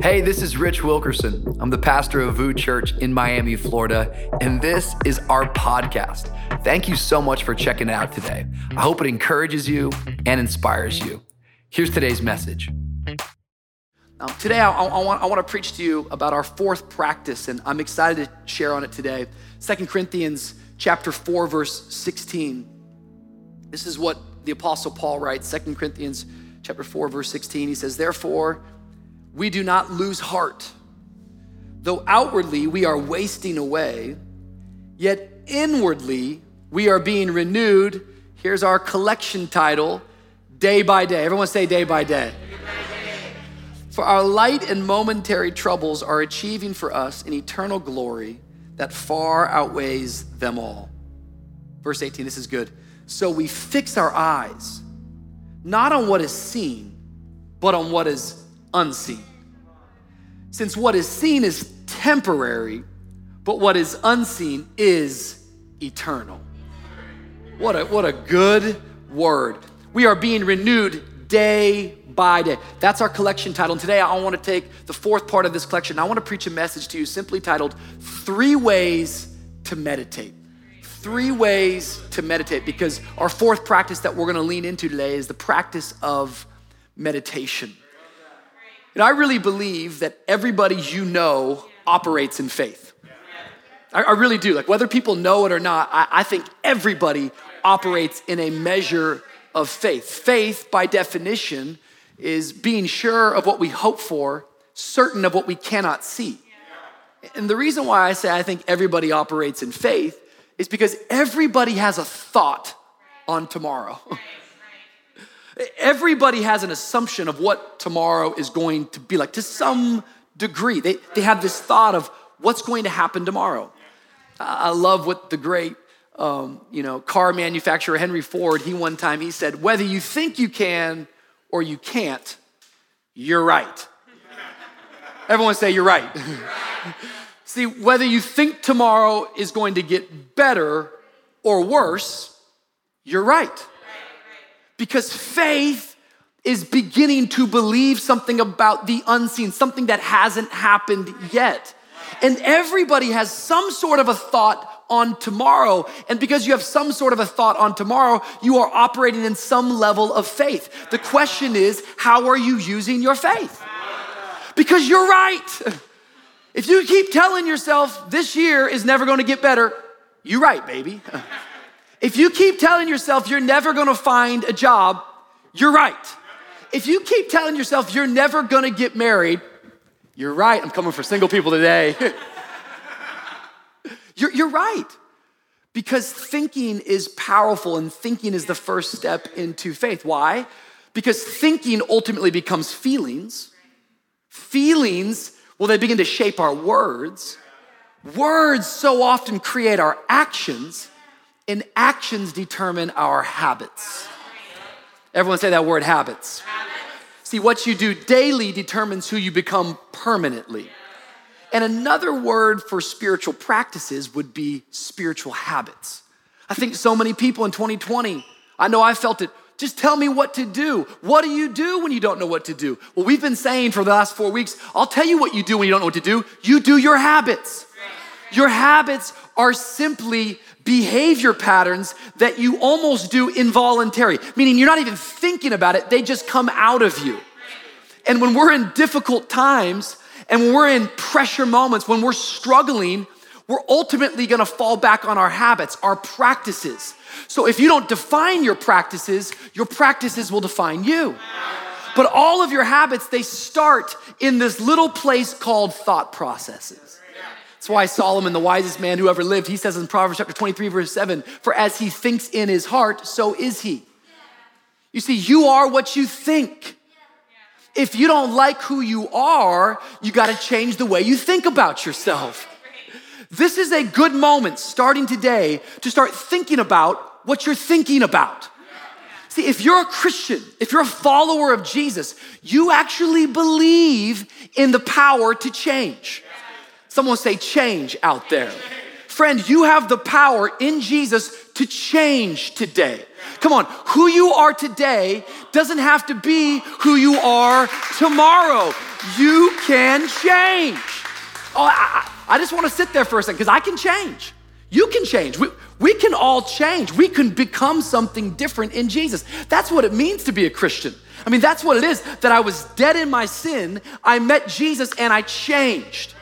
Hey, this is Rich Wilkerson. I'm the pastor of VOUS Church in Miami, Florida, and this is our podcast. Thank you so much for checking it out today. I hope it encourages you and inspires you. Here's today's message. Today, I, I, want, I want to preach to you about our fourth practice, and I'm excited to share on it today. Second Corinthians chapter 4, verse 16. This is what the Apostle Paul writes, Second Corinthians chapter 4, verse 16. He says, Therefore, we do not lose heart. Though outwardly we are wasting away, yet inwardly we are being renewed. Here's our collection title day by day. Everyone say day by day. For our light and momentary troubles are achieving for us an eternal glory that far outweighs them all. Verse 18, this is good. So we fix our eyes not on what is seen, but on what is unseen. Since what is seen is temporary, but what is unseen is eternal. What a, what a good word. We are being renewed day by day. That's our collection title. And today I want to take the fourth part of this collection. I want to preach a message to you simply titled Three Ways to Meditate. Three ways to meditate because our fourth practice that we're going to lean into today is the practice of meditation. And I really believe that everybody you know operates in faith. I, I really do. Like, whether people know it or not, I, I think everybody operates in a measure of faith. Faith, by definition, is being sure of what we hope for, certain of what we cannot see. And the reason why I say I think everybody operates in faith is because everybody has a thought on tomorrow. Everybody has an assumption of what tomorrow is going to be like to some degree. They, they have this thought of what's going to happen tomorrow. I love what the great um, you know, car manufacturer Henry Ford, he one time he said, whether you think you can or you can't, you're right. Everyone say you're right. See, whether you think tomorrow is going to get better or worse, you're right. Because faith is beginning to believe something about the unseen, something that hasn't happened yet. And everybody has some sort of a thought on tomorrow. And because you have some sort of a thought on tomorrow, you are operating in some level of faith. The question is, how are you using your faith? Because you're right. If you keep telling yourself this year is never gonna get better, you're right, baby. If you keep telling yourself you're never gonna find a job, you're right. If you keep telling yourself you're never gonna get married, you're right. I'm coming for single people today. you're, you're right. Because thinking is powerful and thinking is the first step into faith. Why? Because thinking ultimately becomes feelings. Feelings, well, they begin to shape our words. Words so often create our actions and actions determine our habits. Everyone say that word habits. habits. See, what you do daily determines who you become permanently. And another word for spiritual practices would be spiritual habits. I think so many people in 2020, I know I felt it. Just tell me what to do. What do you do when you don't know what to do? Well, we've been saying for the last four weeks, I'll tell you what you do when you don't know what to do. You do your habits. Your habits are simply behavior patterns that you almost do involuntary, meaning you're not even thinking about it, they just come out of you. And when we're in difficult times and when we're in pressure moments, when we're struggling, we're ultimately gonna fall back on our habits, our practices. So if you don't define your practices, your practices will define you. But all of your habits, they start in this little place called thought processes. That's why Solomon, the wisest man who ever lived, he says in Proverbs chapter 23, verse 7, for as he thinks in his heart, so is he. You see, you are what you think. If you don't like who you are, you got to change the way you think about yourself. This is a good moment starting today to start thinking about what you're thinking about. See, if you're a Christian, if you're a follower of Jesus, you actually believe in the power to change. Someone say change out there. Friend, you have the power in Jesus to change today. Come on, who you are today doesn't have to be who you are tomorrow. You can change. Oh, I, I just want to sit there for a second because I can change. You can change. We, we can all change. We can become something different in Jesus. That's what it means to be a Christian. I mean, that's what it is that I was dead in my sin, I met Jesus, and I changed.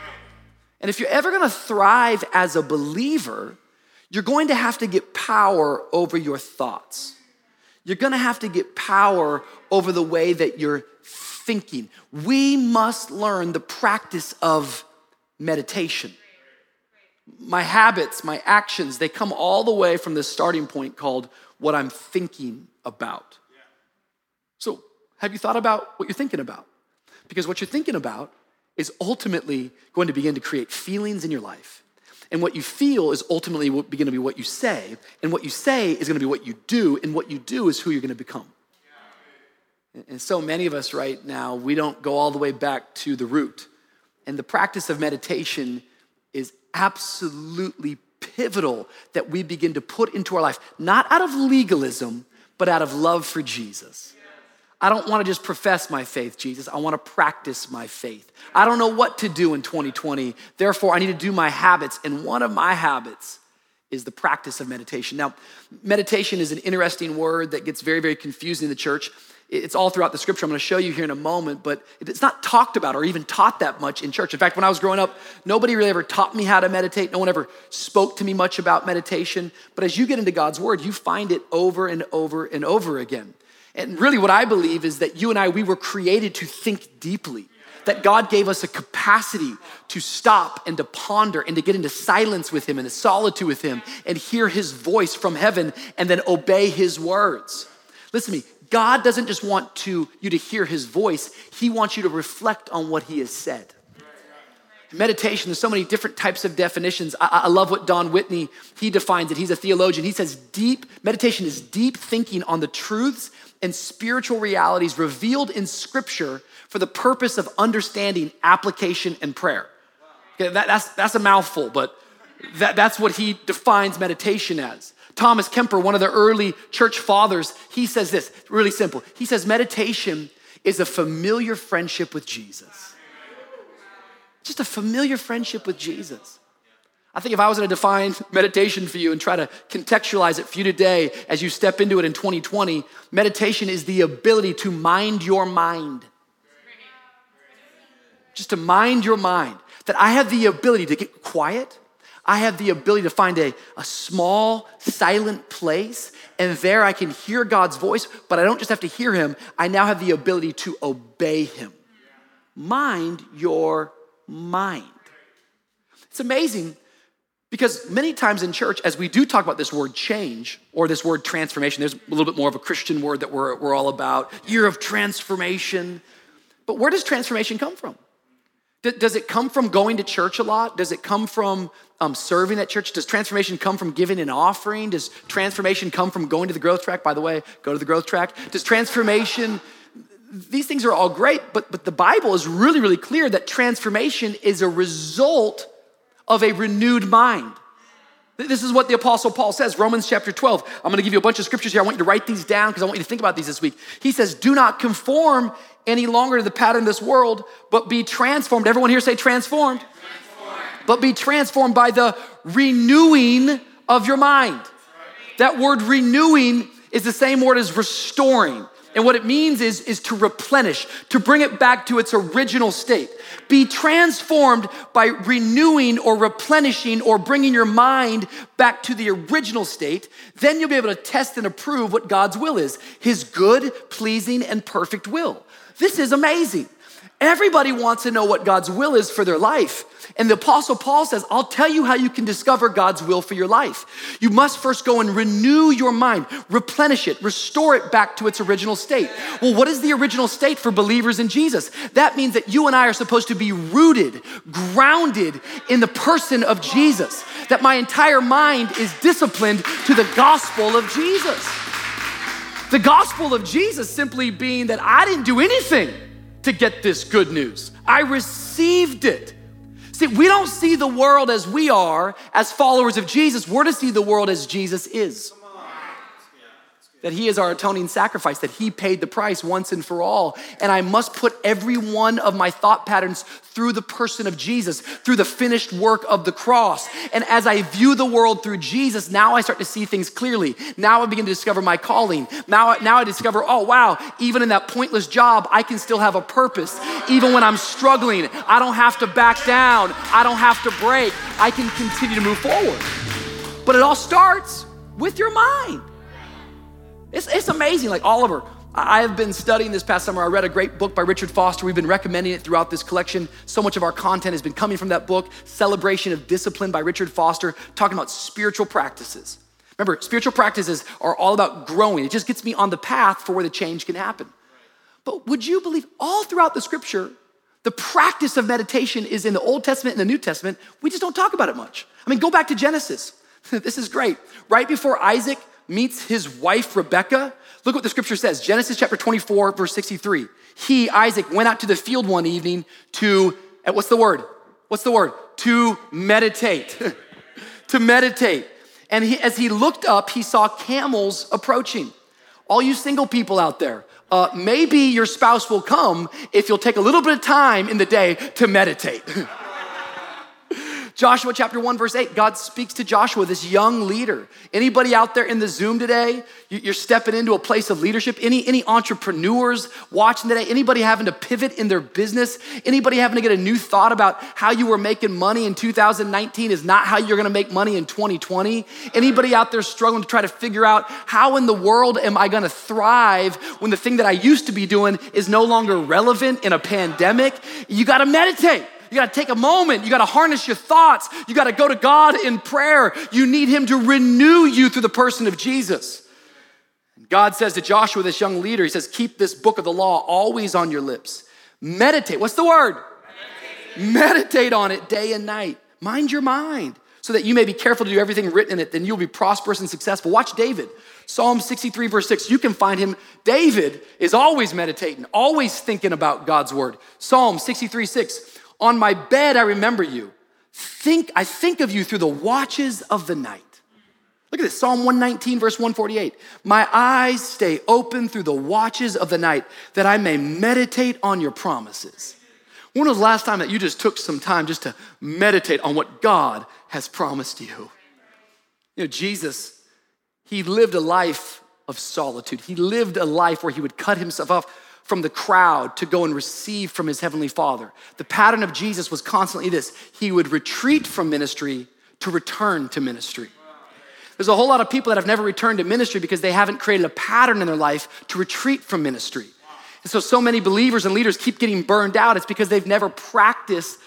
And if you're ever gonna thrive as a believer, you're going to have to get power over your thoughts. You're gonna have to get power over the way that you're thinking. We must learn the practice of meditation. My habits, my actions, they come all the way from this starting point called what I'm thinking about. So, have you thought about what you're thinking about? Because what you're thinking about is ultimately going to begin to create feelings in your life. And what you feel is ultimately going to be what you say. And what you say is going to be what you do. And what you do is who you're going to become. And so many of us right now, we don't go all the way back to the root. And the practice of meditation is absolutely pivotal that we begin to put into our life, not out of legalism, but out of love for Jesus. I don't want to just profess my faith, Jesus. I want to practice my faith. I don't know what to do in 2020. Therefore, I need to do my habits. And one of my habits is the practice of meditation. Now, meditation is an interesting word that gets very, very confusing in the church. It's all throughout the scripture. I'm going to show you here in a moment, but it's not talked about or even taught that much in church. In fact, when I was growing up, nobody really ever taught me how to meditate. No one ever spoke to me much about meditation. But as you get into God's word, you find it over and over and over again. And really, what I believe is that you and I, we were created to think deeply. That God gave us a capacity to stop and to ponder and to get into silence with Him and a solitude with Him and hear His voice from heaven and then obey His words. Listen to me, God doesn't just want to, you to hear His voice, He wants you to reflect on what He has said. Meditation, there's so many different types of definitions. I, I, love what Don Whitney, he defines it. He's a theologian. He says deep, meditation is deep thinking on the truths and spiritual realities revealed in Scripture for the purpose of understanding, application, and prayer. Okay, that, that's, that's a mouthful, but that, that's what he defines meditation as. Thomas Kemper, one of the early church fathers, he says this really simple. He says, Meditation is a familiar friendship with Jesus. Just a familiar friendship with Jesus. I think if I was going to define meditation for you and try to contextualize it for you today as you step into it in 2020, meditation is the ability to mind your mind. Just to mind your mind. That I have the ability to get quiet. I have the ability to find a, a small, silent place, and there I can hear God's voice, but I don't just have to hear Him, I now have the ability to obey Him. Mind your mind. It's amazing because many times in church, as we do talk about this word change or this word transformation, there's a little bit more of a Christian word that we're, we're all about year of transformation. But where does transformation come from? Does it come from going to church a lot? Does it come from um, serving at church? Does transformation come from giving an offering? Does transformation come from going to the growth track? By the way, go to the growth track. Does transformation, these things are all great, but, but the Bible is really, really clear that transformation is a result of a renewed mind. This is what the Apostle Paul says, Romans chapter 12. I'm gonna give you a bunch of scriptures here. I want you to write these down because I want you to think about these this week. He says, Do not conform any longer to the pattern of this world, but be transformed. Everyone here say transformed. transformed. But be transformed by the renewing of your mind. That word renewing is the same word as restoring. And what it means is, is to replenish, to bring it back to its original state. Be transformed by renewing or replenishing or bringing your mind back to the original state. Then you'll be able to test and approve what God's will is His good, pleasing, and perfect will. This is amazing. Everybody wants to know what God's will is for their life. And the Apostle Paul says, I'll tell you how you can discover God's will for your life. You must first go and renew your mind, replenish it, restore it back to its original state. Well, what is the original state for believers in Jesus? That means that you and I are supposed to be rooted, grounded in the person of Jesus, that my entire mind is disciplined to the gospel of Jesus. The gospel of Jesus simply being that I didn't do anything to get this good news. I received it. See, we don't see the world as we are as followers of Jesus. We're to see the world as Jesus is. That he is our atoning sacrifice, that he paid the price once and for all. And I must put every one of my thought patterns through the person of Jesus, through the finished work of the cross. And as I view the world through Jesus, now I start to see things clearly. Now I begin to discover my calling. Now, now I discover, oh, wow, even in that pointless job, I can still have a purpose. Even when I'm struggling, I don't have to back down, I don't have to break. I can continue to move forward. But it all starts with your mind. It's, it's amazing. Like Oliver, I have been studying this past summer. I read a great book by Richard Foster. We've been recommending it throughout this collection. So much of our content has been coming from that book, Celebration of Discipline by Richard Foster, talking about spiritual practices. Remember, spiritual practices are all about growing. It just gets me on the path for where the change can happen. But would you believe all throughout the scripture, the practice of meditation is in the Old Testament and the New Testament. We just don't talk about it much. I mean, go back to Genesis. this is great. Right before Isaac meets his wife Rebecca, look what the scripture says Genesis chapter 24, verse 63. He, Isaac, went out to the field one evening to, what's the word? What's the word? To meditate. to meditate. And he, as he looked up, he saw camels approaching. All you single people out there, uh, maybe your spouse will come if you'll take a little bit of time in the day to meditate. Joshua chapter 1, verse 8, God speaks to Joshua, this young leader. Anybody out there in the Zoom today, you're stepping into a place of leadership? Any, any entrepreneurs watching today? Anybody having to pivot in their business? Anybody having to get a new thought about how you were making money in 2019 is not how you're gonna make money in 2020? Anybody out there struggling to try to figure out how in the world am I gonna thrive when the thing that I used to be doing is no longer relevant in a pandemic? You gotta meditate. You got to take a moment. You got to harness your thoughts. You got to go to God in prayer. You need Him to renew you through the person of Jesus. God says to Joshua, this young leader, He says, Keep this book of the law always on your lips. Meditate. What's the word? Meditate, Meditate on it day and night. Mind your mind so that you may be careful to do everything written in it. Then you'll be prosperous and successful. Watch David. Psalm 63, verse 6. You can find him. David is always meditating, always thinking about God's word. Psalm 63, 6. On my bed, I remember you. Think, I think of you through the watches of the night. Look at this Psalm 119, verse 148. My eyes stay open through the watches of the night that I may meditate on your promises. When was the last time that you just took some time just to meditate on what God has promised you? You know, Jesus, he lived a life of solitude. He lived a life where he would cut himself off from the crowd to go and receive from his heavenly father. The pattern of Jesus was constantly this he would retreat from ministry to return to ministry. There's a whole lot of people that have never returned to ministry because they haven't created a pattern in their life to retreat from ministry. And so, so many believers and leaders keep getting burned out. It's because they've never practiced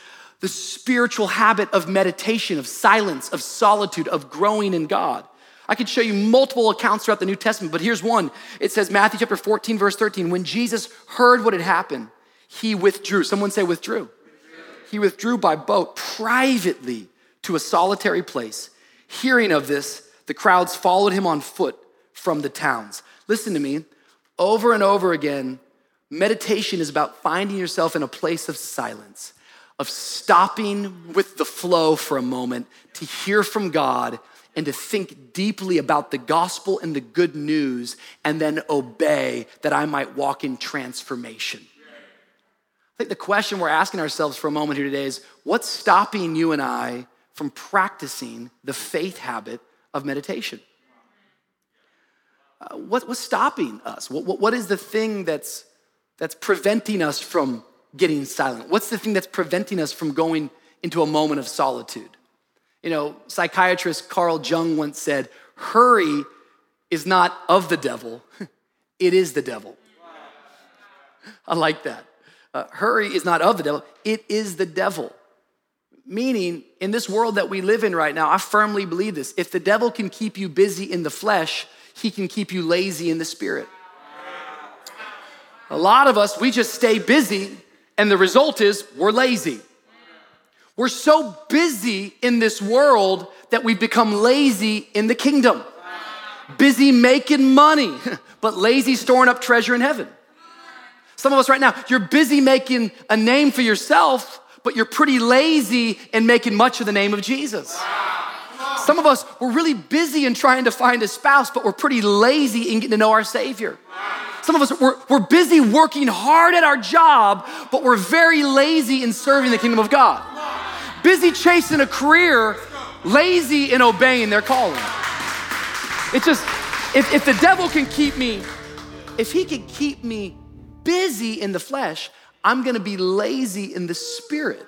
the spiritual habit of meditation, of silence, of solitude, of growing in God. I could show you multiple accounts throughout the New Testament, but here's one. It says, Matthew chapter 14, verse 13, when Jesus heard what had happened, he withdrew. Someone say withdrew. withdrew. He withdrew by boat privately to a solitary place. Hearing of this, the crowds followed him on foot from the towns. Listen to me. Over and over again, meditation is about finding yourself in a place of silence, of stopping with the flow for a moment to hear from God and to think deeply about the gospel and the good news and then obey that I might walk in transformation. I think the question we're asking ourselves for a moment here today is what's stopping you and I from practicing the faith habit of meditation? Uh, what, what's stopping us? What, what, what is the thing that's, that's preventing us from getting silent? What's the thing that's preventing us from going into a moment of solitude? You know, psychiatrist Carl Jung once said, hurry is not of the devil, it is the devil. I like that. Uh, hurry is not of the devil, it is the devil. Meaning, in this world that we live in right now, I firmly believe this. If the devil can keep you busy in the flesh, he can keep you lazy in the spirit. A lot of us, we just stay busy, and the result is we're lazy. We're so busy in this world that we've become lazy in the kingdom. Busy making money, but lazy storing up treasure in heaven. Some of us right now, you're busy making a name for yourself, but you're pretty lazy in making much of the name of Jesus. Some of us, we're really busy in trying to find a spouse, but we're pretty lazy in getting to know our Savior. Some of us, we're, we're busy working hard at our job, but we're very lazy in serving the kingdom of God. Busy chasing a career, lazy in obeying their calling. It's just, if, if the devil can keep me, if he can keep me busy in the flesh, I'm gonna be lazy in the spirit.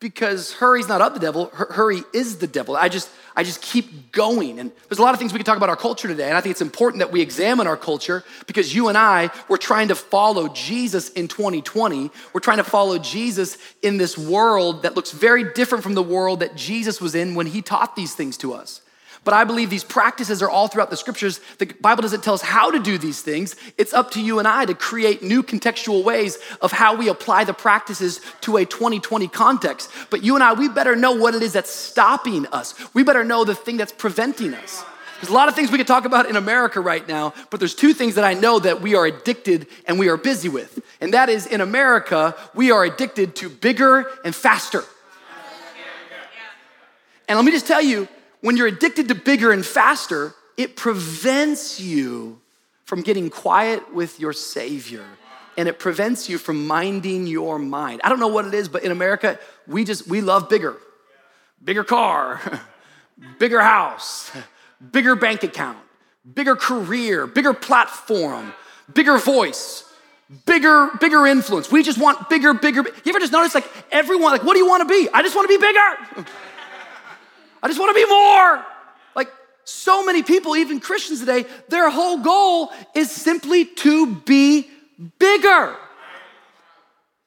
Because hurry's not of the devil, hurry is the devil. I just, I just keep going. And there's a lot of things we can talk about our culture today. And I think it's important that we examine our culture because you and I, we're trying to follow Jesus in 2020. We're trying to follow Jesus in this world that looks very different from the world that Jesus was in when he taught these things to us. But I believe these practices are all throughout the scriptures. The Bible doesn't tell us how to do these things. It's up to you and I to create new contextual ways of how we apply the practices to a 2020 context. But you and I, we better know what it is that's stopping us. We better know the thing that's preventing us. There's a lot of things we could talk about in America right now, but there's two things that I know that we are addicted and we are busy with. And that is in America, we are addicted to bigger and faster. And let me just tell you, when you're addicted to bigger and faster, it prevents you from getting quiet with your Savior and it prevents you from minding your mind. I don't know what it is, but in America, we just, we love bigger. Bigger car, bigger house, bigger bank account, bigger career, bigger platform, bigger voice, bigger, bigger influence. We just want bigger, bigger. You ever just notice like everyone, like, what do you want to be? I just want to be bigger. I just want to be more. Like so many people, even Christians today, their whole goal is simply to be bigger.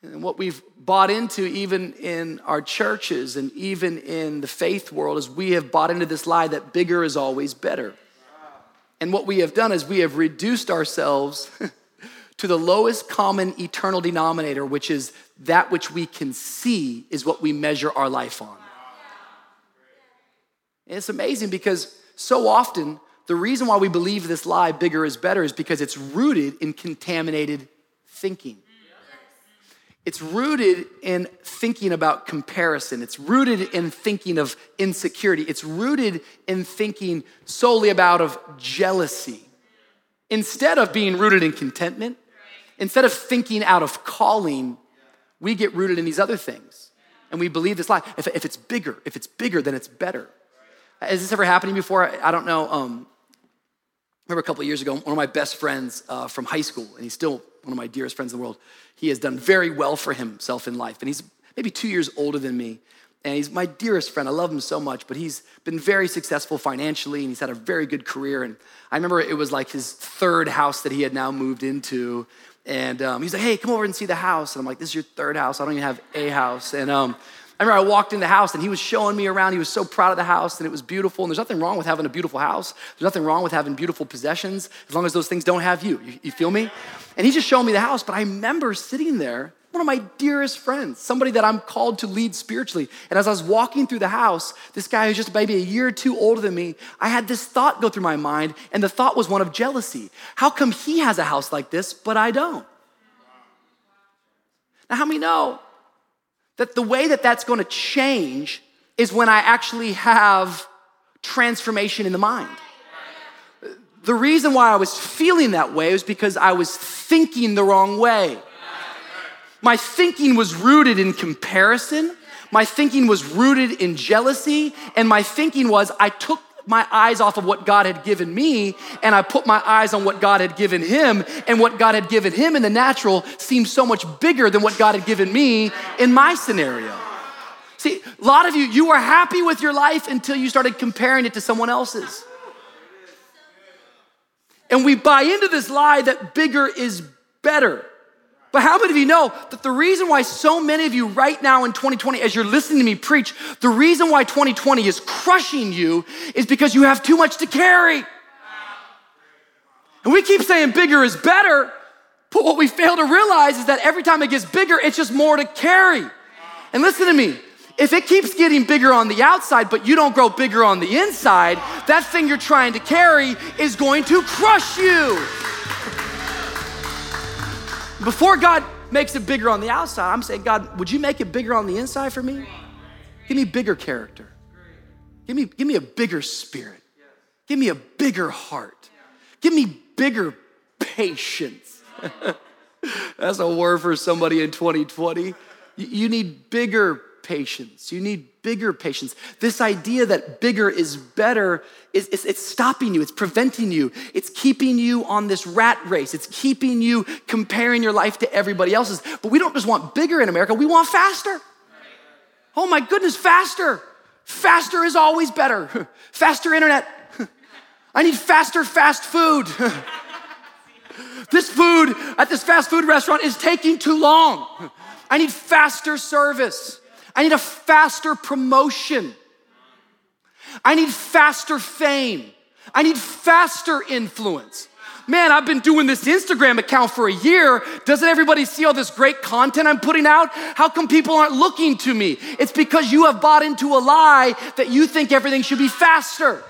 And what we've bought into, even in our churches and even in the faith world, is we have bought into this lie that bigger is always better. And what we have done is we have reduced ourselves to the lowest common eternal denominator, which is that which we can see is what we measure our life on. And it's amazing because so often the reason why we believe this lie, bigger is better, is because it's rooted in contaminated thinking. It's rooted in thinking about comparison. It's rooted in thinking of insecurity. It's rooted in thinking solely about of jealousy. Instead of being rooted in contentment, instead of thinking out of calling, we get rooted in these other things. And we believe this lie. If, if it's bigger, if it's bigger, then it's better. Has this ever happened before? I don't know. Um, I remember a couple years ago, one of my best friends uh, from high school, and he's still one of my dearest friends in the world. He has done very well for himself in life, and he's maybe two years older than me. And he's my dearest friend. I love him so much, but he's been very successful financially and he's had a very good career. And I remember it was like his third house that he had now moved into. And um, he's like, hey, come over and see the house. And I'm like, this is your third house. I don't even have a house. And um, I remember I walked in the house and he was showing me around. He was so proud of the house and it was beautiful. And there's nothing wrong with having a beautiful house. There's nothing wrong with having beautiful possessions as long as those things don't have you. You, you feel me? And he's just showing me the house. But I remember sitting there, one of my dearest friends, somebody that I'm called to lead spiritually. And as I was walking through the house, this guy who's just maybe a year or two older than me, I had this thought go through my mind. And the thought was one of jealousy. How come he has a house like this, but I don't? Now, how many know that the way that that's going to change is when I actually have transformation in the mind. The reason why I was feeling that way was because I was thinking the wrong way. My thinking was rooted in comparison. My thinking was rooted in jealousy. And my thinking was I took my eyes off of what God had given me and I put my eyes on what God had given him. And what God had given him in the natural seemed so much bigger than what God had given me in my scenario. See, a lot of you, you were happy with your life until you started comparing it to someone else's. And we buy into this lie that bigger is better. But how many of you know that the reason why so many of you right now in 2020, as you're listening to me preach, the reason why 2020 is crushing you is because you have too much to carry. And we keep saying bigger is better, but what we fail to realize is that every time it gets bigger, it's just more to carry. And listen to me, if it keeps getting bigger on the outside, but you don't grow bigger on the inside, that thing you're trying to carry is going to crush you. Before God makes it bigger on the outside, I'm saying, God, would you make it bigger on the inside for me? Give me bigger character. Give me, give me a bigger spirit. Give me a bigger heart. Give me bigger patience. That's a word for somebody in 2020. You need bigger patience. You need bigger patience. This idea that bigger is better is, is it's stopping you, it's preventing you, it's keeping you on this rat race, it's keeping you comparing your life to everybody else's. But we don't just want bigger in America, we want faster. Oh my goodness, faster. Faster is always better. Faster internet. I need faster fast food. this food at this fast food restaurant is taking too long. I need faster service. I need a faster promotion. I need faster fame. I need faster influence. Man, I've been doing this Instagram account for a year. Doesn't everybody see all this great content I'm putting out? How come people aren't looking to me? It's because you have bought into a lie that you think everything should be faster.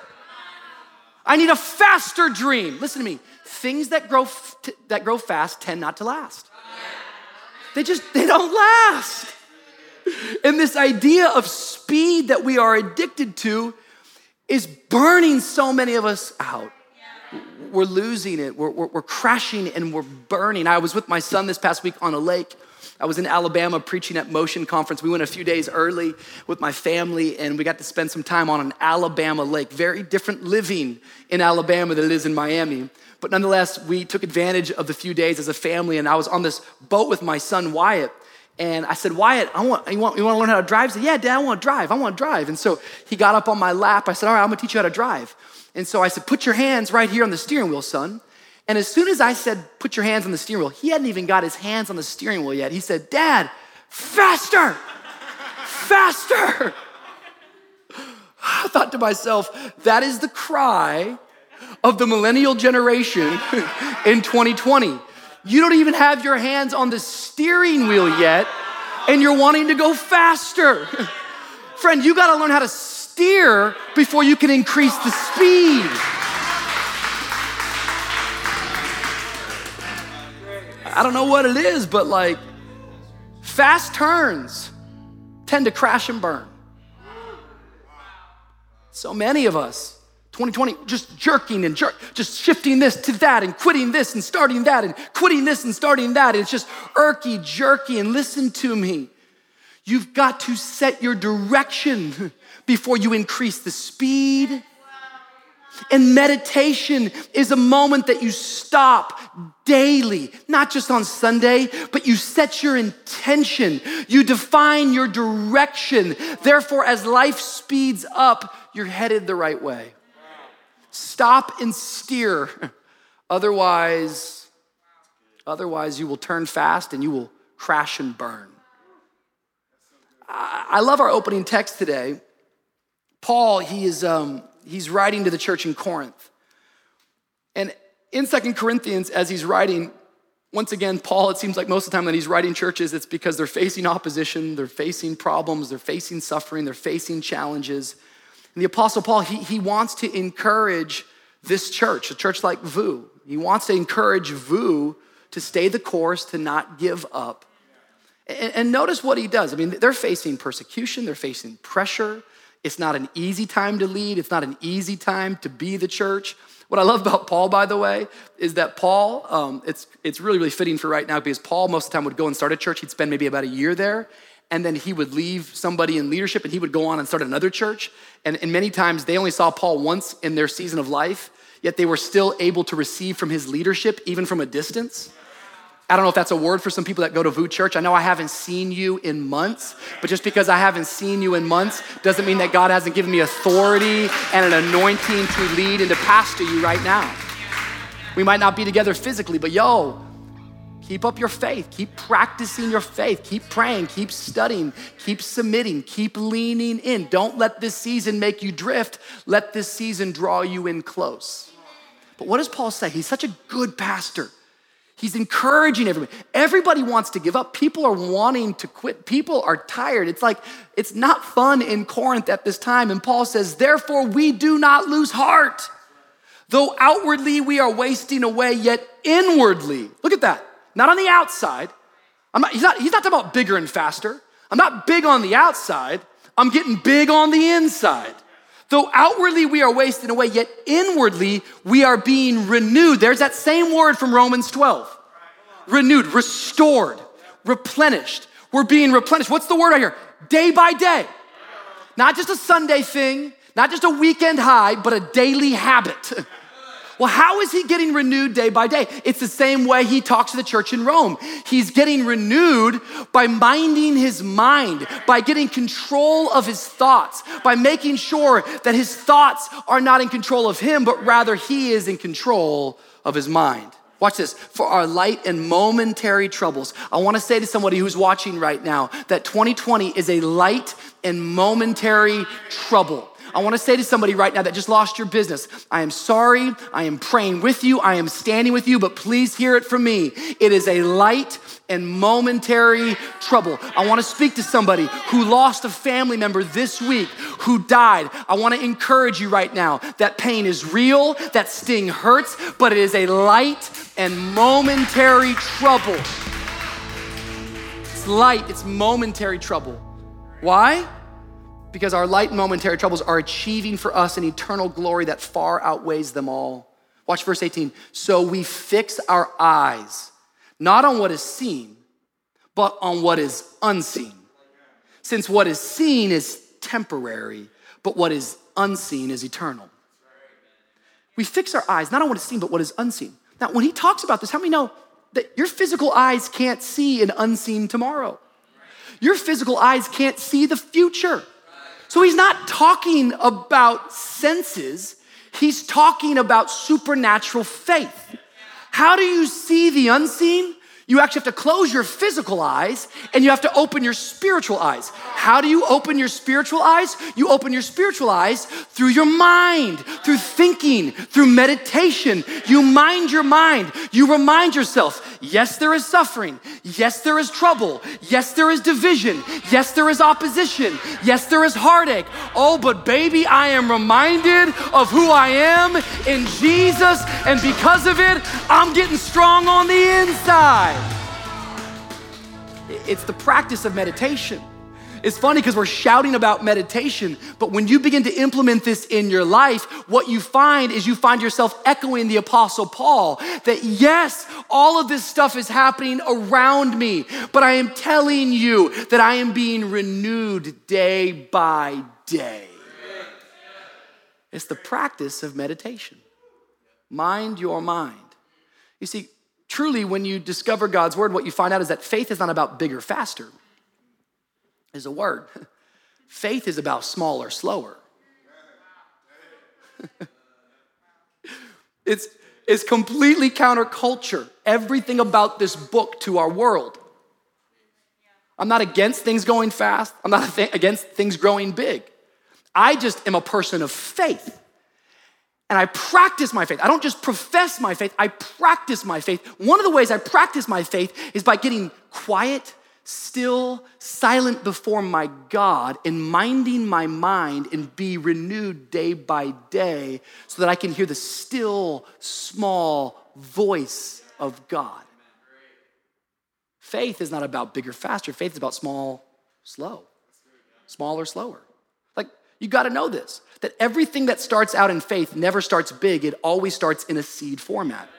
I need a faster dream. Listen to me. Things that grow f- that grow fast tend not to last. They just they don't last. And this idea of speed that we are addicted to is burning so many of us out. We're losing it. We're, we're, we're, crashing and we're burning. I was with my son this past week on a lake. I was in Alabama preaching at Motion Conference. We went a few days early with my family and we got to spend some time on an Alabama lake. Very different living in Alabama than it is in Miami. But nonetheless, we took advantage of the few days as a family, and I was on this boat with my son Wyatt. And I said, Wyatt, I want, you, want, you want to learn how to drive? He said, Yeah, Dad, I want to drive. I want to drive. And so he got up on my lap. I said, All right, I'm going to teach you how to drive. And so I said, Put your hands right here on the steering wheel, son. And as soon as I said, Put your hands on the steering wheel, he hadn't even got his hands on the steering wheel yet. He said, Dad, faster, faster. I thought to myself, that is the cry of the millennial generation in 2020. You don't even have your hands on the steering wheel yet, and you're wanting to go faster. Friend, you gotta learn how to steer before you can increase the speed. I don't know what it is, but like fast turns tend to crash and burn. So many of us 2020, just jerking and jerk, just shifting this to that and quitting this and starting that and quitting this and starting that. It's just irky, jerky. And listen to me. You've got to set your direction before you increase the speed. And meditation is a moment that you stop daily, not just on Sunday, but you set your intention. You define your direction. Therefore, as life speeds up, you're headed the right way. Stop and steer. otherwise, otherwise you will turn fast and you will crash and burn. I love our opening text today. Paul, he is um, he's writing to the church in Corinth. And in Second Corinthians, as he's writing, once again, Paul, it seems like most of the time that he's writing churches, it's because they're facing opposition, they're facing problems, they're facing suffering, they're facing challenges. And the Apostle Paul, he, he wants to encourage this church, a church like VOUS. He wants to encourage VOUS to stay the course, to not give up. And, and notice what he does. I mean, they're facing persecution, they're facing pressure. It's not an easy time to lead, it's not an easy time to be the church. What I love about Paul, by the way, is that Paul, um, it's, it's really, really fitting for right now because Paul most of the time would go and start a church. He'd spend maybe about a year there and then he would leave somebody in leadership and he would go on and start another church. And, and many times they only saw Paul once in their season of life, yet they were still able to receive from his leadership, even from a distance. I don't know if that's a word for some people that go to VOUS Church. I know I haven't seen you in months, but just because I haven't seen you in months doesn't mean that God hasn't given me authority and an anointing to lead and to pastor you right now. We might not be together physically, but yo, Keep up your faith. Keep practicing your faith. Keep praying. Keep studying. Keep submitting. Keep leaning in. Don't let this season make you drift. Let this season draw you in close. But what does Paul say? He's such a good pastor. He's encouraging everybody. Everybody wants to give up. People are wanting to quit. People are tired. It's like, it's not fun in Corinth at this time. And Paul says, therefore, we do not lose heart. Though outwardly we are wasting away, yet inwardly, look at that not on the outside. Not, he's, not, he's not talking about bigger and faster. I'm not big on the outside, I'm getting big on the inside. Though outwardly we are wasting away, yet inwardly we are being renewed. There's that same word from Romans 12 renewed, restored, replenished. We're being replenished. What's the word right here? Day by day. Not just a Sunday thing, not just a weekend high, but a daily habit. Well, how is he getting renewed day by day? It's the same way he talks to the church in Rome. He's getting renewed by minding his mind, by getting control of his thoughts, by making sure that his thoughts are not in control of him, but rather he is in control of his mind. Watch this. For our light and momentary troubles. I want to say to somebody who's watching right now that 2020 is a light and momentary trouble. I want to say to somebody right now that just lost your business, I am sorry. I am praying with you. I am standing with you, but please hear it from me. It is a light and momentary trouble. I want to speak to somebody who lost a family member this week who died. I want to encourage you right now that pain is real, that sting hurts, but it is a light and momentary trouble. It's light, it's momentary trouble. Why? Because our light momentary troubles are achieving for us an eternal glory that far outweighs them all. Watch verse 18. So we fix our eyes not on what is seen, but on what is unseen. Since what is seen is temporary, but what is unseen is eternal. We fix our eyes not on what is seen, but what is unseen. Now, when he talks about this, how many know that your physical eyes can't see an unseen tomorrow? Your physical eyes can't see the future. So he's not talking about senses, he's talking about supernatural faith. How do you see the unseen? You actually have to close your physical eyes and you have to open your spiritual eyes. How do you open your spiritual eyes? You open your spiritual eyes through your mind, through thinking, through meditation. You mind your mind. You remind yourself yes, there is suffering. Yes, there is trouble. Yes, there is division. Yes, there is opposition. Yes, there is heartache. Oh, but baby, I am reminded of who I am in Jesus, and because of it, I'm getting strong on the inside. It's the practice of meditation. It's funny because we're shouting about meditation, but when you begin to implement this in your life, what you find is you find yourself echoing the Apostle Paul that yes, all of this stuff is happening around me, but I am telling you that I am being renewed day by day. It's the practice of meditation. Mind your mind. You see, truly, when you discover God's word, what you find out is that faith is not about bigger, faster, is a word. Faith is about smaller, slower. it's, it's completely counterculture, everything about this book to our world. I'm not against things going fast, I'm not against things growing big. I just am a person of faith and I practice my faith. I don't just profess my faith, I practice my faith. One of the ways I practice my faith is by getting quiet, still, silent before my God, and minding my mind and be renewed day by day so that I can hear the still, small voice of God. Faith is not about bigger, faster. Faith is about small, slow, smaller, slower. Like, you got to know this that everything that starts out in faith never starts big, it always starts in a seed format.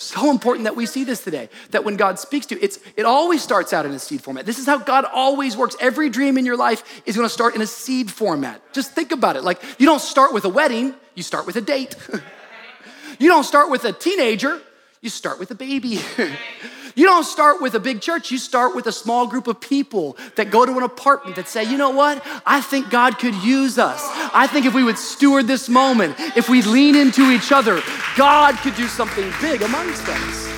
So important that we see this today. That when God speaks to you, it's, it always starts out in a seed format. This is how God always works. Every dream in your life is gonna start in a seed format. Just think about it. Like, you don't start with a wedding, you start with a date. you don't start with a teenager, you start with a baby. You don't start with a big church, you start with a small group of people that go to an apartment that say, you know what? I think God could use us. I think if we would steward this moment, if we lean into each other, God could do something big amongst us.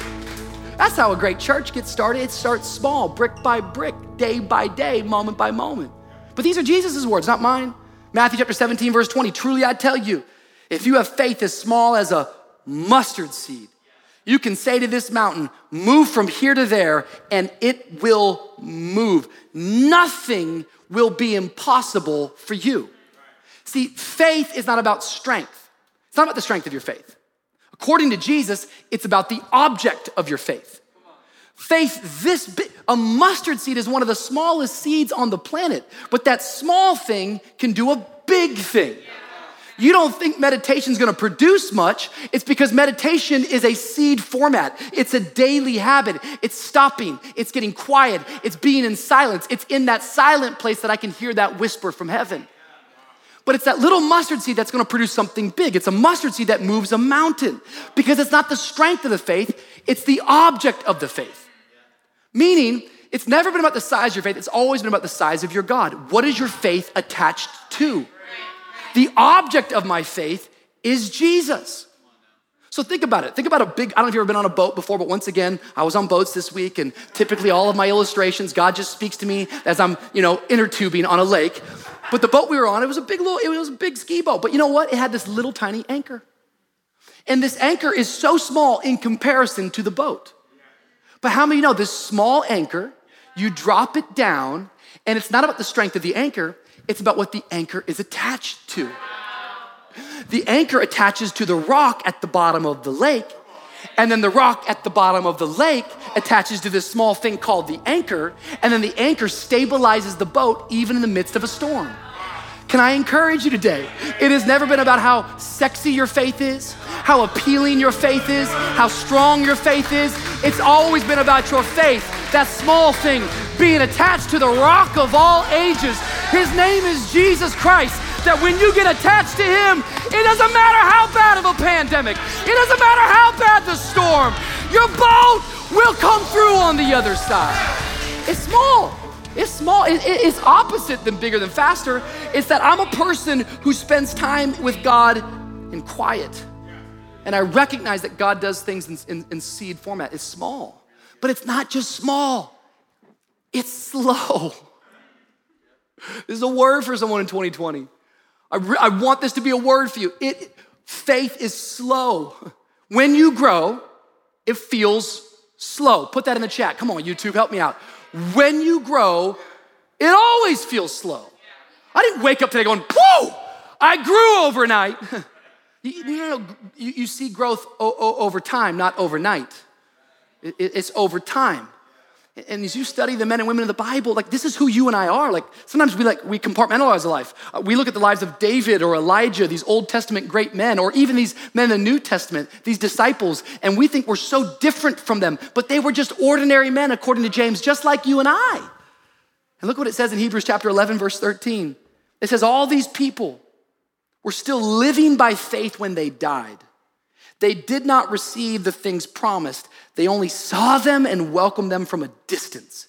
That's how a great church gets started. It starts small, brick by brick, day by day, moment by moment. But these are Jesus' words, not mine. Matthew chapter 17, verse 20. Truly I tell you, if you have faith as small as a mustard seed, you can say to this mountain, move from here to there, and it will move. Nothing will be impossible for you. See, faith is not about strength. It's not about the strength of your faith. According to Jesus, it's about the object of your faith. Faith, this big, a mustard seed is one of the smallest seeds on the planet, but that small thing can do a big thing. You don't think meditation is going to produce much, it's because meditation is a seed format. It's a daily habit. It's stopping, it's getting quiet, it's being in silence. It's in that silent place that I can hear that whisper from heaven. But it's that little mustard seed that's gonna produce something big. It's a mustard seed that moves a mountain because it's not the strength of the faith, it's the object of the faith. Meaning, it's never been about the size of your faith, it's always been about the size of your God. What is your faith attached to? The object of my faith is Jesus. So think about it. Think about a big, I don't know if you've ever been on a boat before, but once again, I was on boats this week, and typically all of my illustrations, God just speaks to me as I'm, you know, inner tubing on a lake. But the boat we were on, it was a big little, it was a big ski boat. But you know what? It had this little tiny anchor. And this anchor is so small in comparison to the boat. But how many know this small anchor, you drop it down, and it's not about the strength of the anchor, it's about what the anchor is attached to. The anchor attaches to the rock at the bottom of the lake, and then the rock at the bottom of the lake attaches to this small thing called the anchor, and then the anchor stabilizes the boat even in the midst of a storm. Can I encourage you today? It has never been about how sexy your faith is, how appealing your faith is, how strong your faith is. It's always been about your faith, that small thing being attached to the rock of all ages. His name is Jesus Christ. That when you get attached to Him, it doesn't matter how bad of a pandemic, it doesn't matter how bad the storm, your boat will come through on the other side. It's small. It's small. it's opposite than bigger than faster. It's that I'm a person who spends time with God in quiet. And I recognize that God does things in, in, in seed format. It's small, but it's not just small, it's slow. This is a word for someone in 2020. I, re- I want this to be a word for you. It, faith is slow. When you grow, it feels slow. Put that in the chat. Come on, YouTube, help me out. When you grow, it always feels slow. I didn't wake up today going, whoa, I grew overnight. you, you, you see growth o- o- over time, not overnight. It, it's over time. And as you study the men and women in the Bible, like this is who you and I are. Like sometimes we like we compartmentalize life. Uh, we look at the lives of David or Elijah, these Old Testament great men, or even these men in the New Testament, these disciples, and we think we're so different from them. But they were just ordinary men, according to James, just like you and I. And look what it says in Hebrews chapter 11, verse 13. It says, All these people were still living by faith when they died. They did not receive the things promised, they only saw them and welcomed them from a distance,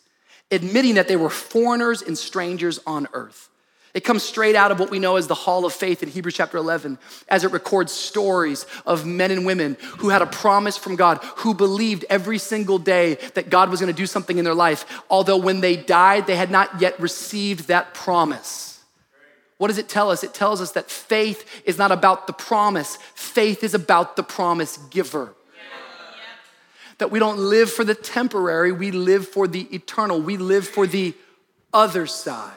admitting that they were foreigners and strangers on earth. It comes straight out of what we know as the Hall of Faith in Hebrews chapter 11, as it records stories of men and women who had a promise from God, who believed every single day that God was gonna do something in their life, although when they died, they had not yet received that promise. What does it tell us? It tells us that faith is not about the promise, faith is about the promise giver. That we don't live for the temporary, we live for the eternal, we live for the other side.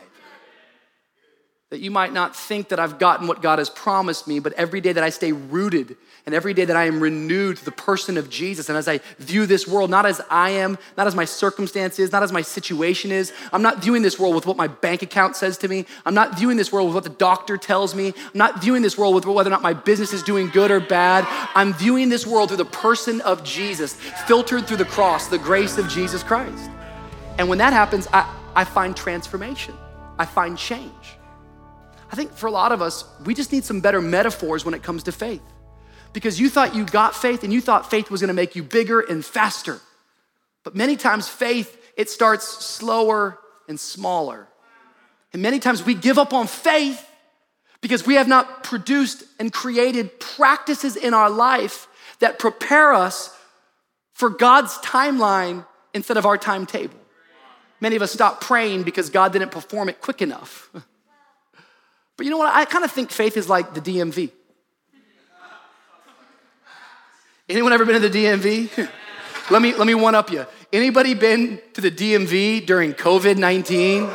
That you might not think that I've gotten what God has promised me, but every day that I stay rooted and every day that I am renewed to the person of Jesus, and as I view this world, not as I am, not as my circumstance is, not as my situation is, I'm not viewing this world with what my bank account says to me. I'm not viewing this world with what the doctor tells me. I'm not viewing this world with whether or not my business is doing good or bad. I'm viewing this world through the person of Jesus, filtered through the cross, the grace of Jesus Christ. And when that happens, I, I find transformation, I find change. I think for a lot of us, we just need some better metaphors when it comes to faith because you thought you got faith and you thought faith was gonna make you bigger and faster. But many times, faith, it starts slower and smaller. And many times we give up on faith because we have not produced and created practices in our life that prepare us for God's timeline instead of our timetable. Many of us stop praying because God didn't perform it quick enough. But you know what? I kind of think faith is like the DMV. Anyone ever been to the DMV? let me let me one up you. Anybody been to the DMV during COVID-19?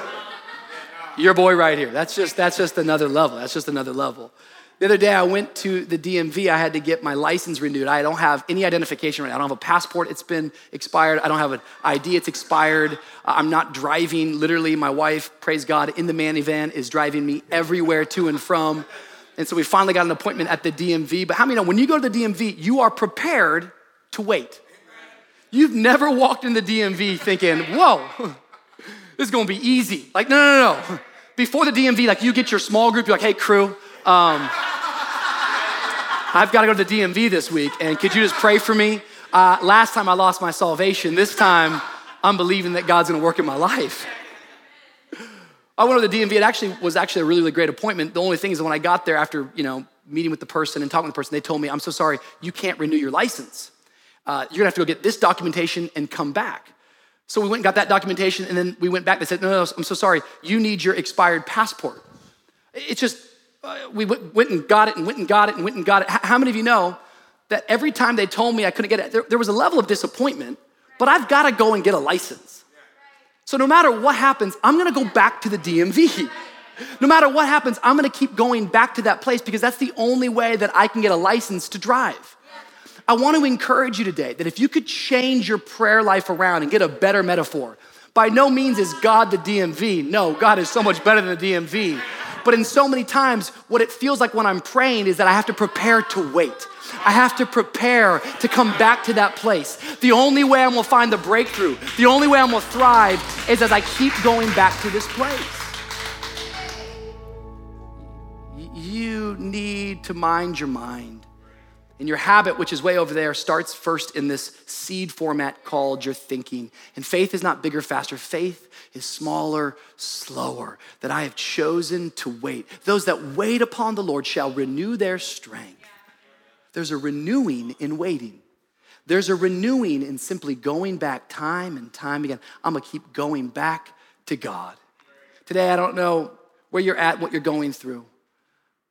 Your boy right here. That's just that's just another level. That's just another level. The other day I went to the DMV. I had to get my license renewed. I don't have any identification right now. I don't have a passport. It's been expired. I don't have an ID. It's expired. I'm not driving. Literally, my wife, praise God, in the minivan is driving me everywhere to and from. And so we finally got an appointment at the DMV. But how many know when you go to the DMV, you are prepared to wait? You've never walked in the DMV thinking, whoa, this is gonna be easy. Like, no, no, no. Before the DMV, like you get your small group, you're like, hey, crew, um, I've gotta go to the DMV this week, and could you just pray for me? Uh, last time I lost my salvation, this time I'm believing that God's gonna work in my life. I went to the DMV. It actually was actually a really, really great appointment. The only thing is when I got there after, you know, meeting with the person and talking to the person, they told me, I'm so sorry, you can't renew your license. Uh, you're gonna have to go get this documentation and come back. So we went and got that documentation, and then we went back. They said, No, no, no I'm so sorry. You need your expired passport. It's just, uh, we went and got it and went and got it and went and got it. How many of you know that every time they told me I couldn't get it, there, there was a level of disappointment, but I've gotta go and get a license. So no matter what happens, I'm gonna go back to the DMV. No matter what happens, I'm gonna keep going back to that place because that's the only way that I can get a license to drive. I want to encourage you today that if you could change your prayer life around and get a better metaphor, by no means is God the DMV. No, God is so much better than the DMV. But in so many times, what it feels like when I'm praying is that I have to prepare to wait. I have to prepare to come back to that place. The only way I'm gonna find the breakthrough, the only way I'm gonna thrive is as I keep going back to this place. You need to mind your mind. And your habit, which is way over there, starts first in this seed format called your thinking. And faith is not bigger, faster. Faith is smaller, slower. That I have chosen to wait. Those that wait upon the Lord shall renew their strength. There's a renewing in waiting. There's a renewing in simply going back time and time again. I'm gonna keep going back to God. Today, I don't know where you're at, what you're going through.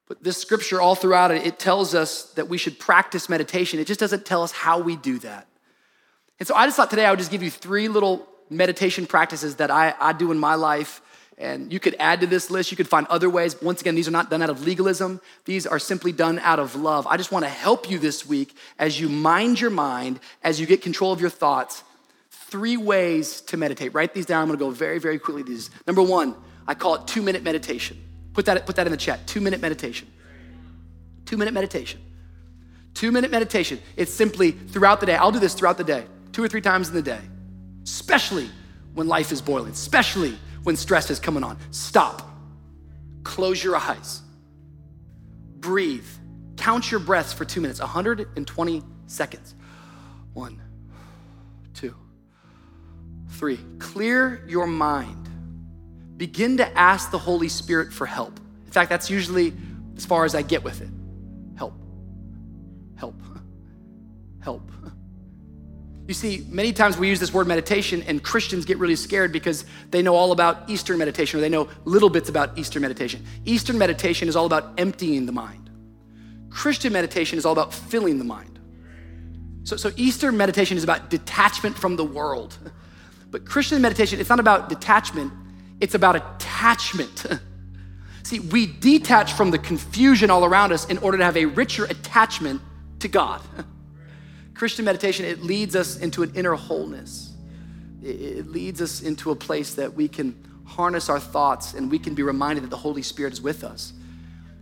But this scripture, all throughout it, it tells us that we should practice meditation. It just doesn't tell us how we do that. And so I just thought today I would just give you three little meditation practices that I, I do in my life and you could add to this list. You could find other ways. Once again, these are not done out of legalism, these are simply done out of love. I just want to help you this week as you mind your mind, as you get control of your thoughts. Three ways to meditate. Write these down. I'm going to go very, very quickly. These. Number one, I call it two minute meditation. Put that, put that in the chat. Two minute meditation. Two minute meditation. Two minute meditation. It's simply throughout the day. I'll do this throughout the day, two or three times in the day, especially when life is boiling, especially when stress is coming on. Stop. Close your eyes. Breathe. Count your breaths for two minutes 120 seconds. One, two, three. Clear your mind. Begin to ask the Holy Spirit for help. In fact, that's usually as far as I get with it. Help. Help. Help. You see, many times we use this word meditation, and Christians get really scared because they know all about Eastern meditation or they know little bits about Eastern meditation. Eastern meditation is all about emptying the mind, Christian meditation is all about filling the mind. So, so Eastern meditation is about detachment from the world. But Christian meditation, it's not about detachment, it's about attachment. See, we detach from the confusion all around us in order to have a richer attachment to God. Christian meditation, it leads us into an inner wholeness. It leads us into a place that we can harness our thoughts and we can be reminded that the Holy Spirit is with us.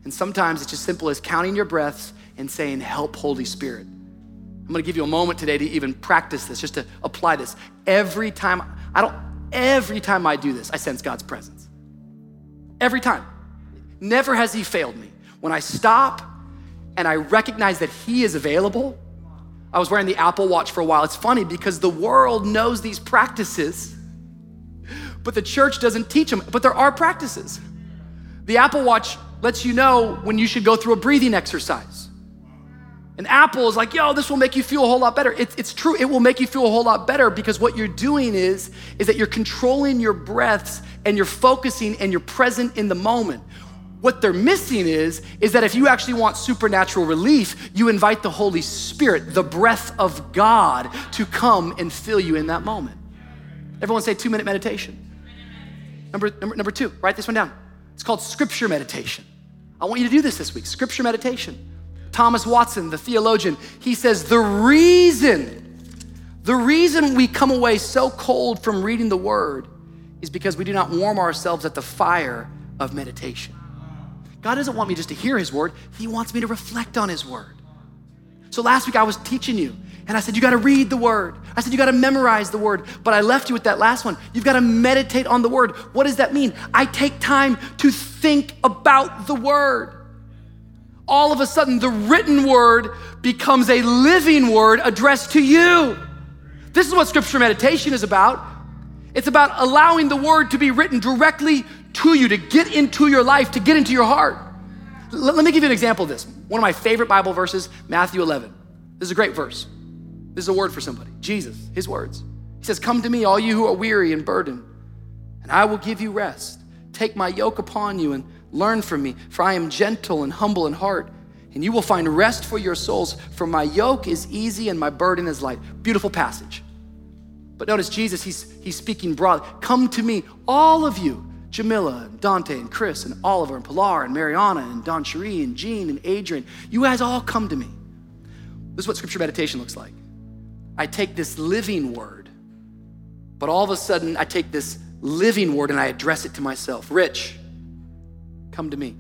And sometimes it's as simple as counting your breaths and saying, Help, Holy Spirit. I'm gonna give you a moment today to even practice this, just to apply this. Every time, I don't, every time I do this, I sense God's presence. Every time. Never has He failed me. When I stop and I recognize that He is available, I was wearing the Apple Watch for a while. It's funny because the world knows these practices, but the church doesn't teach them. But there are practices. The Apple Watch lets you know when you should go through a breathing exercise. And Apple is like, yo, this will make you feel a whole lot better. It's, it's true, it will make you feel a whole lot better because what you're doing is, is that you're controlling your breaths and you're focusing and you're present in the moment. What they're missing is, is that if you actually want supernatural relief, you invite the Holy Spirit, the breath of God, to come and fill you in that moment. Everyone say two minute meditation. Number, number, number two, write this one down. It's called scripture meditation. I want you to do this this week scripture meditation. Thomas Watson, the theologian, he says, the reason, the reason we come away so cold from reading the word is because we do not warm ourselves at the fire of meditation. God doesn't want me just to hear His word, He wants me to reflect on His word. So last week I was teaching you, and I said, You got to read the word. I said, You got to memorize the word. But I left you with that last one. You've got to meditate on the word. What does that mean? I take time to think about the word. All of a sudden, the written word becomes a living word addressed to you. This is what scripture meditation is about. It's about allowing the word to be written directly to you, to get into your life, to get into your heart. L- let me give you an example of this. One of my favorite Bible verses, Matthew 11. This is a great verse. This is a word for somebody. Jesus, his words. He says, Come to me, all you who are weary and burdened, and I will give you rest. Take my yoke upon you and learn from me, for I am gentle and humble in heart, and you will find rest for your souls, for my yoke is easy and my burden is light. Beautiful passage. But notice Jesus, he's, he's speaking broad. Come to me, all of you, Jamila and Dante and Chris and Oliver and Pilar and Mariana and Don Cherie and Jean and Adrian. You guys all come to me. This is what scripture meditation looks like. I take this living word, but all of a sudden I take this living word and I address it to myself. Rich, come to me.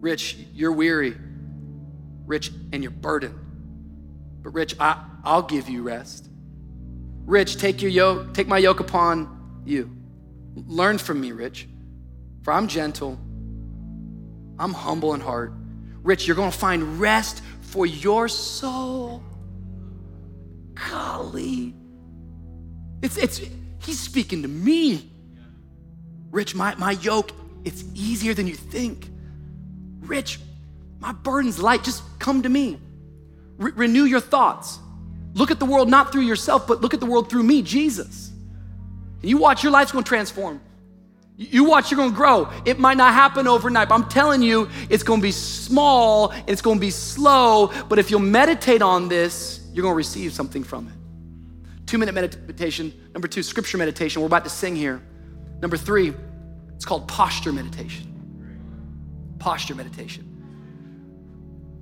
Rich, you're weary. Rich, and you're burdened. But Rich, I, I'll give you rest. Rich, take your yoke, take my yoke upon you. Learn from me, Rich, for I'm gentle, I'm humble in heart. Rich, you're gonna find rest for your soul. Golly. It's, it's, he's speaking to me. Rich, my, my yoke, it's easier than you think. Rich, my burden's light. Just come to me. Re- renew your thoughts. Look at the world not through yourself, but look at the world through me, Jesus. And you watch, your life's gonna transform. You watch, you're gonna grow. It might not happen overnight, but I'm telling you, it's gonna be small, it's gonna be slow, but if you'll meditate on this, you're gonna receive something from it. Two minute meditation. Number two, scripture meditation. We're about to sing here. Number three, it's called posture meditation. Posture meditation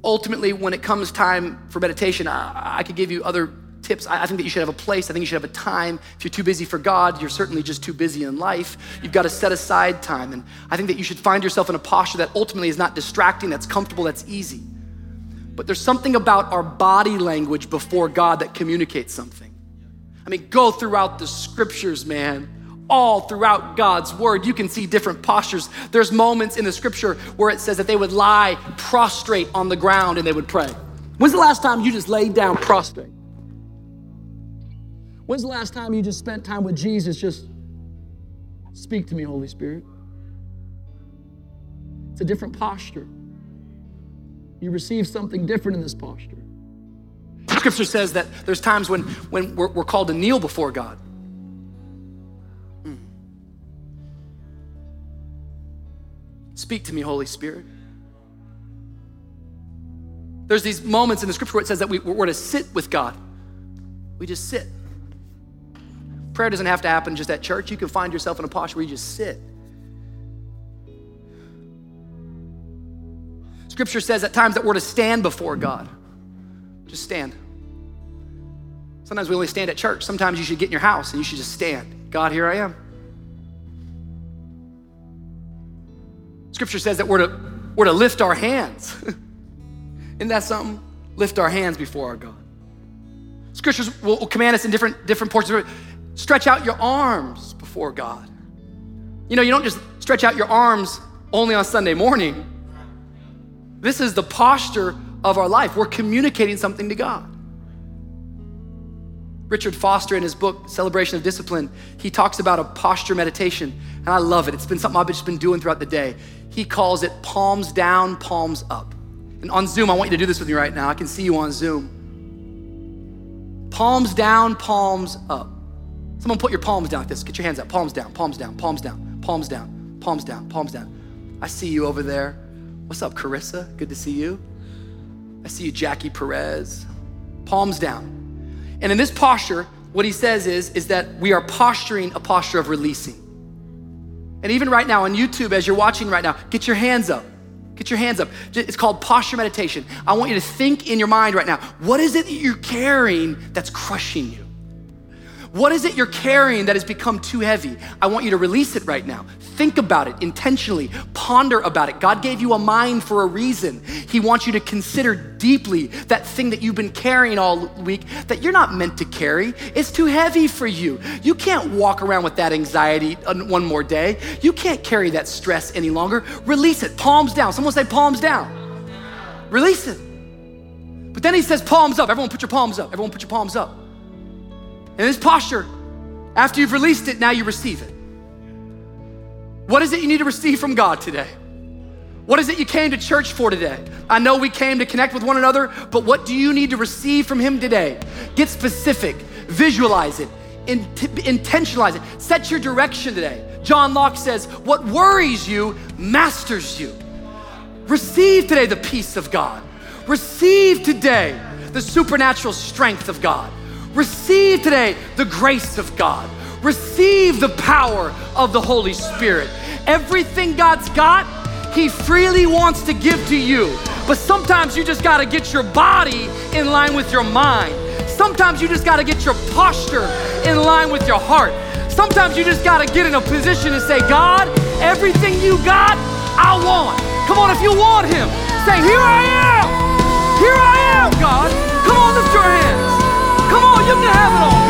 ultimately, when it comes time for meditation, I, I could give you other tips. I, I think that you should have a place. I think you should have a time. If you're too busy for God, you're certainly just too busy in life. You've got to set aside time. And I think that you should find yourself in a posture that ultimately is not distracting, that's comfortable, that's easy. But there's something about our body language before God that communicates something. I mean, go throughout the scriptures, man all throughout God's word. You can see different postures. There's moments in the scripture where it says that they would lie prostrate on the ground and they would pray. When's the last time you just laid down prostrate? When's the last time you just spent time with Jesus? Just speak to me, Holy Spirit. It's a different posture. You receive something different in this posture. Scripture says that there's times when, when we're, we're called to kneel before God. Mm. Speak to me, Holy Spirit. There's these moments in the scripture where it says that we, we're to sit with God. We just sit. Prayer doesn't have to happen just at church. You can find yourself in a posture where you just sit. Scripture says at times that we're to stand before God. Just stand. Sometimes we only stand at church. Sometimes you should get in your house and you should just stand. God, here I am. Scripture says that we're to, we're to lift our hands. Isn't that something? Lift our hands before our God. Scriptures will, command us in different, different portions. Stretch out your arms before God. You know, you don't just stretch out your arms only on Sunday morning. This is the posture of our life. We're communicating something to God. Richard Foster, in his book, Celebration of Discipline, he talks about a posture meditation, and I love it. It's been something I've just been doing throughout the day. He calls it palms down, palms up. And on Zoom, I want you to do this with me right now. I can see you on Zoom. Palms down, palms up. Someone put your palms down like this. Get your hands up. Palms down, palms down, palms down, palms down, palms down, palms down. I see you over there. What's up, Carissa? Good to see you. I see you, Jackie Perez. Palms down. And in this posture, what he says is, is that we are posturing a posture of releasing. And even right now on YouTube, as you're watching right now, get your hands up. Get your hands up. It's called posture meditation. I want you to think in your mind right now what is it that you're carrying that's crushing you? What is it you're carrying that has become too heavy? I want you to release it right now. Think about it intentionally, ponder about it. God gave you a mind for a reason. He wants you to consider deeply that thing that you've been carrying all week that you're not meant to carry. It's too heavy for you. You can't walk around with that anxiety one more day. You can't carry that stress any longer. Release it. Palms down. Someone say palms down. Release it. But then he says palms up. Everyone put your palms up. Everyone put your palms up. In this posture, after you've released it, now you receive it. What is it you need to receive from God today? What is it you came to church for today? I know we came to connect with one another, but what do you need to receive from Him today? Get specific, visualize it, intentionalize it, set your direction today. John Locke says, What worries you masters you. Receive today the peace of God. Receive today the supernatural strength of God. Receive today the grace of God. Receive the power of the Holy Spirit. Everything God's got, He freely wants to give to you. But sometimes you just got to get your body in line with your mind. Sometimes you just got to get your posture in line with your heart. Sometimes you just got to get in a position to say, God, everything you got, I want. Come on, if you want Him, say, Here I am. Here I am, God. You can have it all,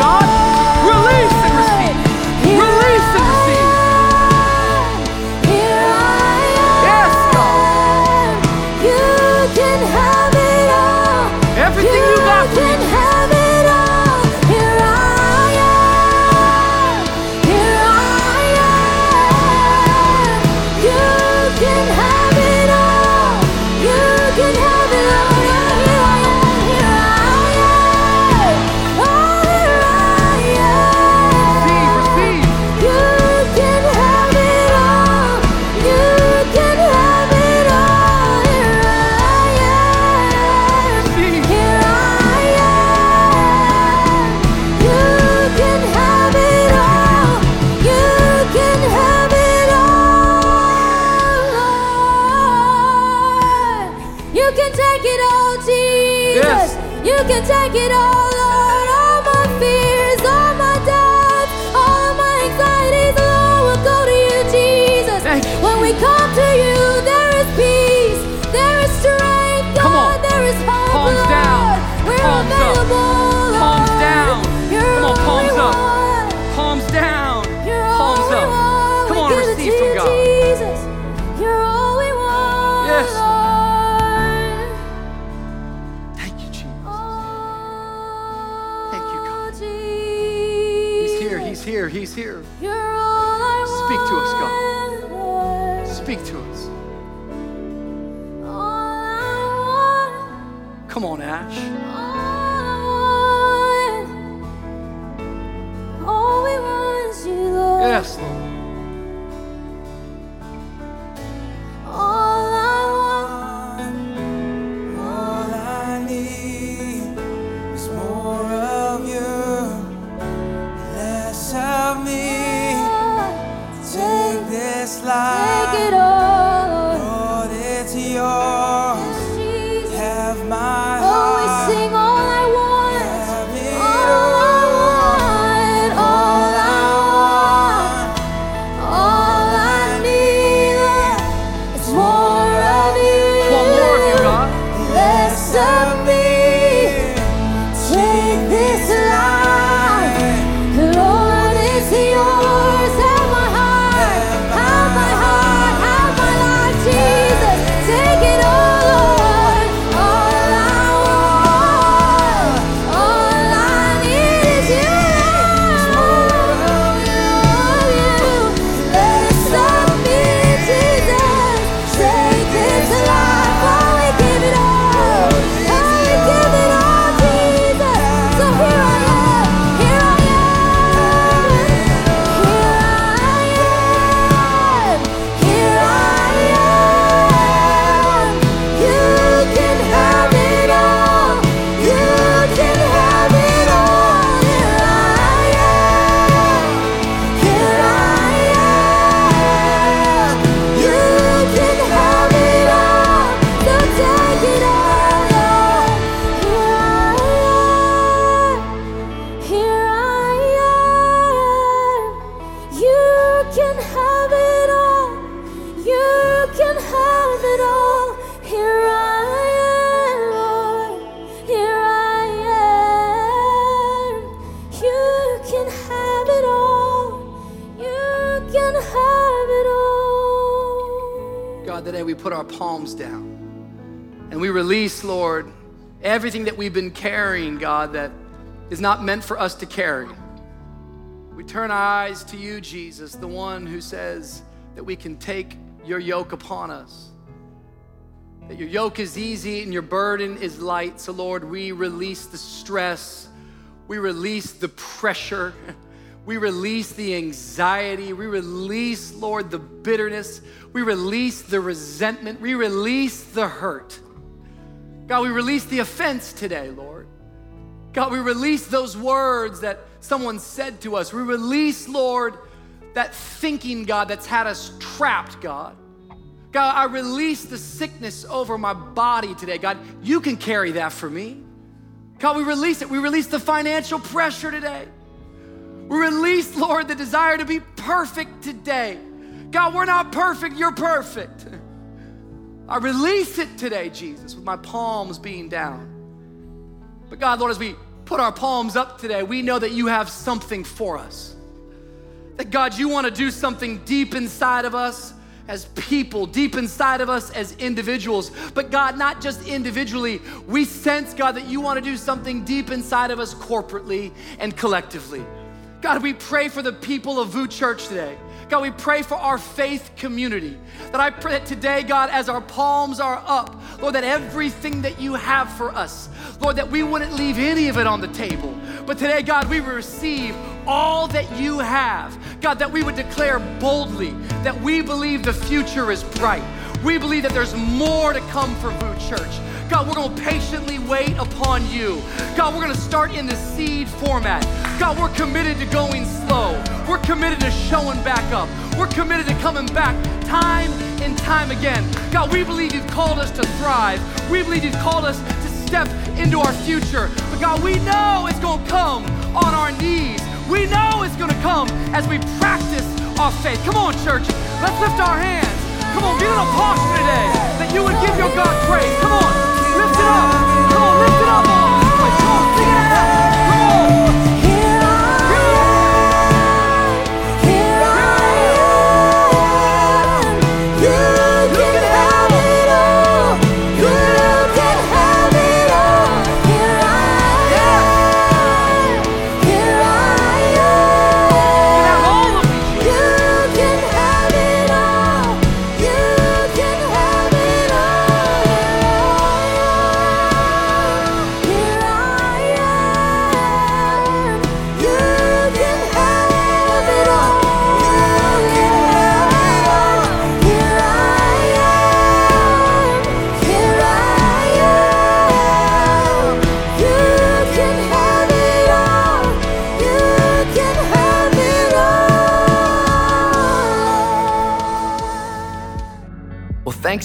can take this is God, that is not meant for us to carry. We turn our eyes to you, Jesus, the one who says that we can take your yoke upon us. That your yoke is easy and your burden is light. So, Lord, we release the stress, we release the pressure, we release the anxiety, we release, Lord, the bitterness, we release the resentment, we release the hurt. God, we release the offense today, Lord. God, we release those words that someone said to us. We release, Lord, that thinking, God, that's had us trapped, God. God, I release the sickness over my body today. God, you can carry that for me. God, we release it. We release the financial pressure today. We release, Lord, the desire to be perfect today. God, we're not perfect, you're perfect. I release it today, Jesus, with my palms being down. But God, Lord, as we put our palms up today, we know that you have something for us. That God, you want to do something deep inside of us as people, deep inside of us as individuals. But God, not just individually, we sense, God, that you want to do something deep inside of us corporately and collectively. God, we pray for the people of VOUS Church today. God, we pray for our faith community. That I pray that today, God, as our palms are up, Lord, that everything that you have for us, Lord, that we wouldn't leave any of it on the table. But today, God, we receive all that you have. God, that we would declare boldly that we believe the future is bright. We believe that there's more to come for VOUS Church. God, we're going to patiently wait upon you. God, we're going to start in the seed format. God, we're committed to going slow. We're committed to showing back up. We're committed to coming back time and time again. God, we believe you've called us to thrive. We believe you've called us to step into our future. But God, we know it's going to come on our knees. We know it's going to come as we practice our faith. Come on, church. Let's lift our hands. Come on, get in a posture today that you would give your God praise. Come on, lift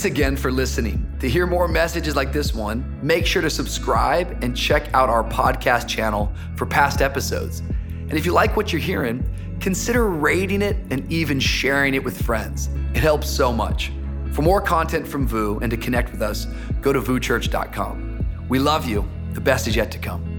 thanks again for listening. To hear more messages like this one, make sure to subscribe and check out our podcast channel for past episodes. And if you like what you're hearing, consider rating it and even sharing it with friends. It helps so much. For more content from VOUS and to connect with us, go to VOUSchurch.com. We love you. The best is yet to come.